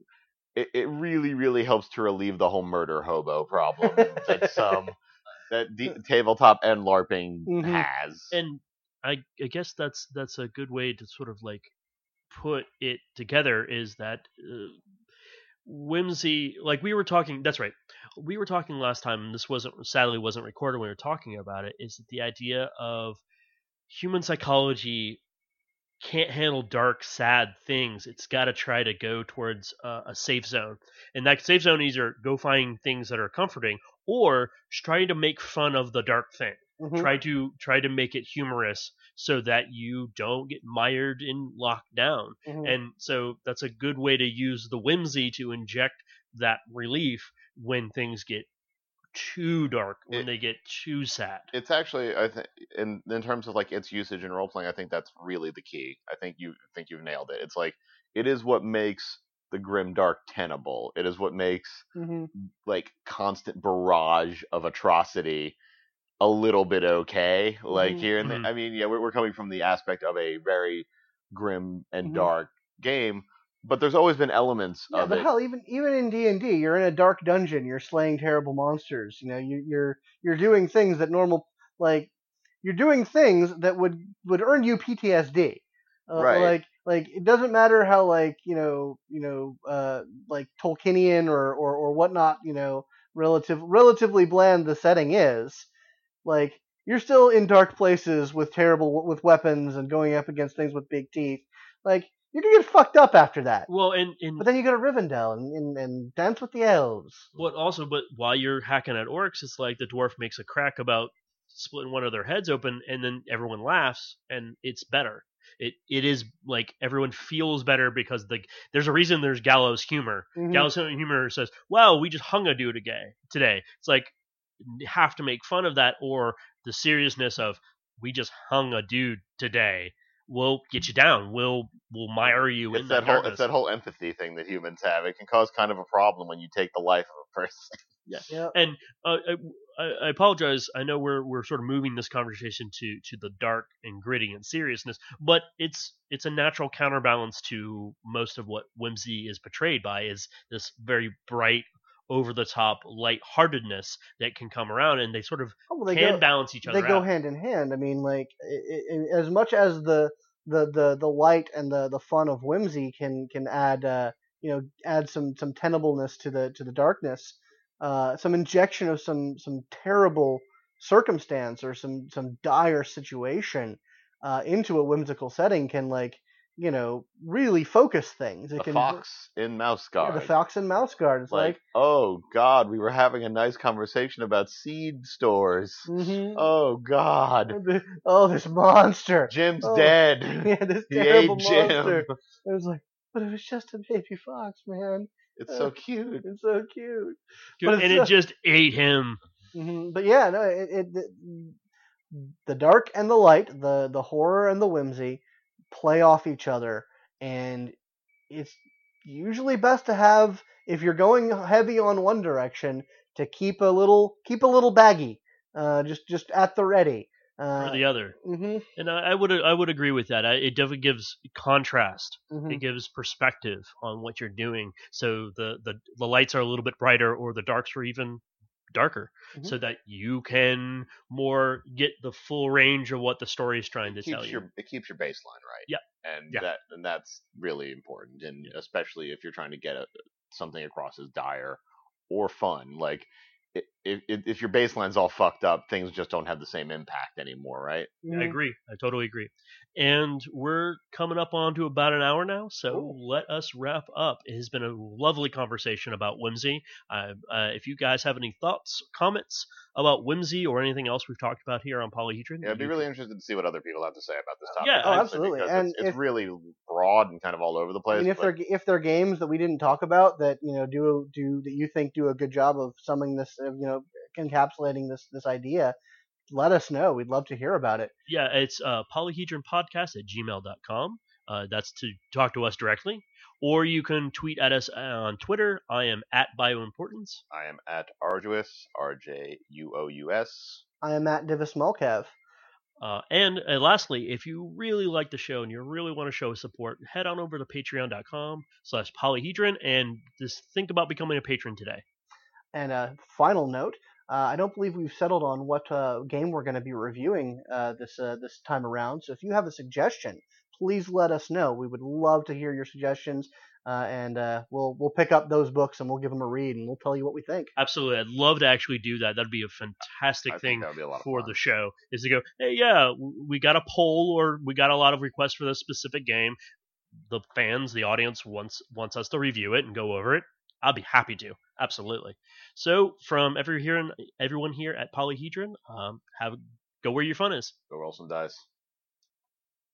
It, it really really helps to relieve the whole murder hobo problem that some that D- tabletop and LARPing Mhm. has. and I, I guess that's that's a good way to sort of like put it together is that uh, whimsy like we were talking that's right we were talking last time and this wasn't sadly wasn't recorded when we were talking about it is that the idea of human psychology can't handle dark sad things it's got to try to go towards uh, a safe zone and that safe zone is either go find things that are comforting or trying to make fun of the dark thing Mhm. Try to try to make it humorous so that you don't get mired in lockdown. Mhm. And so that's a good way to use the whimsy to inject that relief when things get too dark, when It- they get too sad. it's actually I think in in terms of like its usage in role playing, I think that's really the key. I think you think you've nailed it. It's like it is what makes the grim dark tenable. It is what makes Mhm. like constant barrage of atrocity a little bit okay. Like Mhm. here and there. I mean, yeah, we're, we're coming from the aspect of a very grim and Mhm. dark game, but there's always been elements Yeah, of but it. hell, even even in D and D, you're in a dark dungeon. You're slaying terrible monsters. You know, you, you're you're doing things that normal like you're doing things that would would earn you PTSD. Uh, Right. Like like it doesn't matter how like you know you know uh like Tolkienian or or or whatnot you know relative relatively bland the setting is. Like you're still in dark places with terrible with weapons and going up against things with big teeth. Like you can get fucked up after that. Well, and, and But then you go to Rivendell and, and, and dance with the elves. But also, but while you're hacking at orcs, it's like the dwarf makes a crack about splitting one of their heads open, and then everyone laughs, and it's better. It it is like everyone feels better because the there's a reason there's gallows humor. Mhm. Gallows humor says, "Wow, we just hung a dude again today." It's like have to make fun of that or the seriousness of we just hung a dude today. We'll get you down. We'll we'll mire you it's in that the whole it's that whole empathy thing that humans have. It can cause kind of a problem when you take the life of a person. Yeah, And uh, I, I apologize. I know we're we're sort of moving this conversation to to the dark and gritty and seriousness, but it's it's a natural counterbalance to most of what whimsy is portrayed by is this very bright, over the top lightheartedness that can come around, and they sort of Oh, well, they can go, balance each other they go out. hand in hand. I mean, like i i as much as the, the, the, the light and the, the fun of whimsy can can add uh, you know add some some tenableness to the to the darkness, uh, some injection of some some terrible circumstance or some some dire situation uh, into a whimsical setting can like you know really focus things. It The can fox in Mouse yeah, Guard. the fox and mouse guard. It's like, like, oh God, we were having a nice conversation about seed stores. mhm. Oh God, oh this monster. Jim's Oh. dead. yeah, this He ate terrible Jim. monster. It was like, but it was just a baby fox, man. It's so cute. It's so cute. but and it's it so- just ate him. hmm But yeah, no, it, it the, the dark and the light, the the horror and the whimsy play off each other, and it's usually best to have if you're going heavy on one direction to keep a little keep a little baggy, uh, just just at the ready. Uh, or the other, hmm and I, I would I would agree with that. I, it definitely gives contrast. hmm it gives perspective on what you're doing so the, the the lights are a little bit brighter or the darks are even darker Mhm. so that you can more get the full range of what the story is trying to tell keeps you your it keeps your baseline right. Yeah. And Yeah. that and that's really important, and especially if you're trying to get a, something across as dire or fun. Like if if if your baseline's all fucked up, things just don't have the same impact anymore, right? i agree. I totally agree. And we're coming up on to about an hour now so Ooh. let us wrap up. It has been a lovely conversation about whimsy. Uh, uh, if you guys have any thoughts comments about whimsy or anything else we've talked about here on polyhedron Yeah, I'd be really interested to see what other people have to say about this topic. Yeah, Oh, honestly, absolutely. because And it's, it's really broad and kind of all over the I place. mean, if but- they're if they're games that we didn't talk about that you know do do that you think do a good job of summing this uh, you know encapsulating this this idea, let us know. We'd love to hear about it. yeah, it's uh, polyhedronpodcast at gmail.com. Uh, that's to talk to us directly. Or you can tweet at us on Twitter. I am at bioimportance. I am at Arduous, R J U O U S. I am at Divis Smallcav. Uh, and uh, lastly, if you really like the show and you really want to show support, head on over to patreon.com slash polyhedron and just think about becoming a patron today. And a final note, uh, I don't believe we've settled on what uh, game we're going to be reviewing uh, this uh, this time around. So if you have a suggestion, please let us know. We would love to hear your suggestions, uh, and uh, we'll we'll pick up those books and we'll give them a read and we'll tell you what we think. Absolutely. I'd love to actually do that. That'd be a fantastic I thing think that would be a lot for the show is to go, hey, yeah, we got a poll or we got a lot of requests for this specific game. The fans, the audience wants wants us to review it and go over it. I'll be happy to. Absolutely. So from every here and everyone here at Polyhedron, um, have Go where your fun is. Go roll some dice.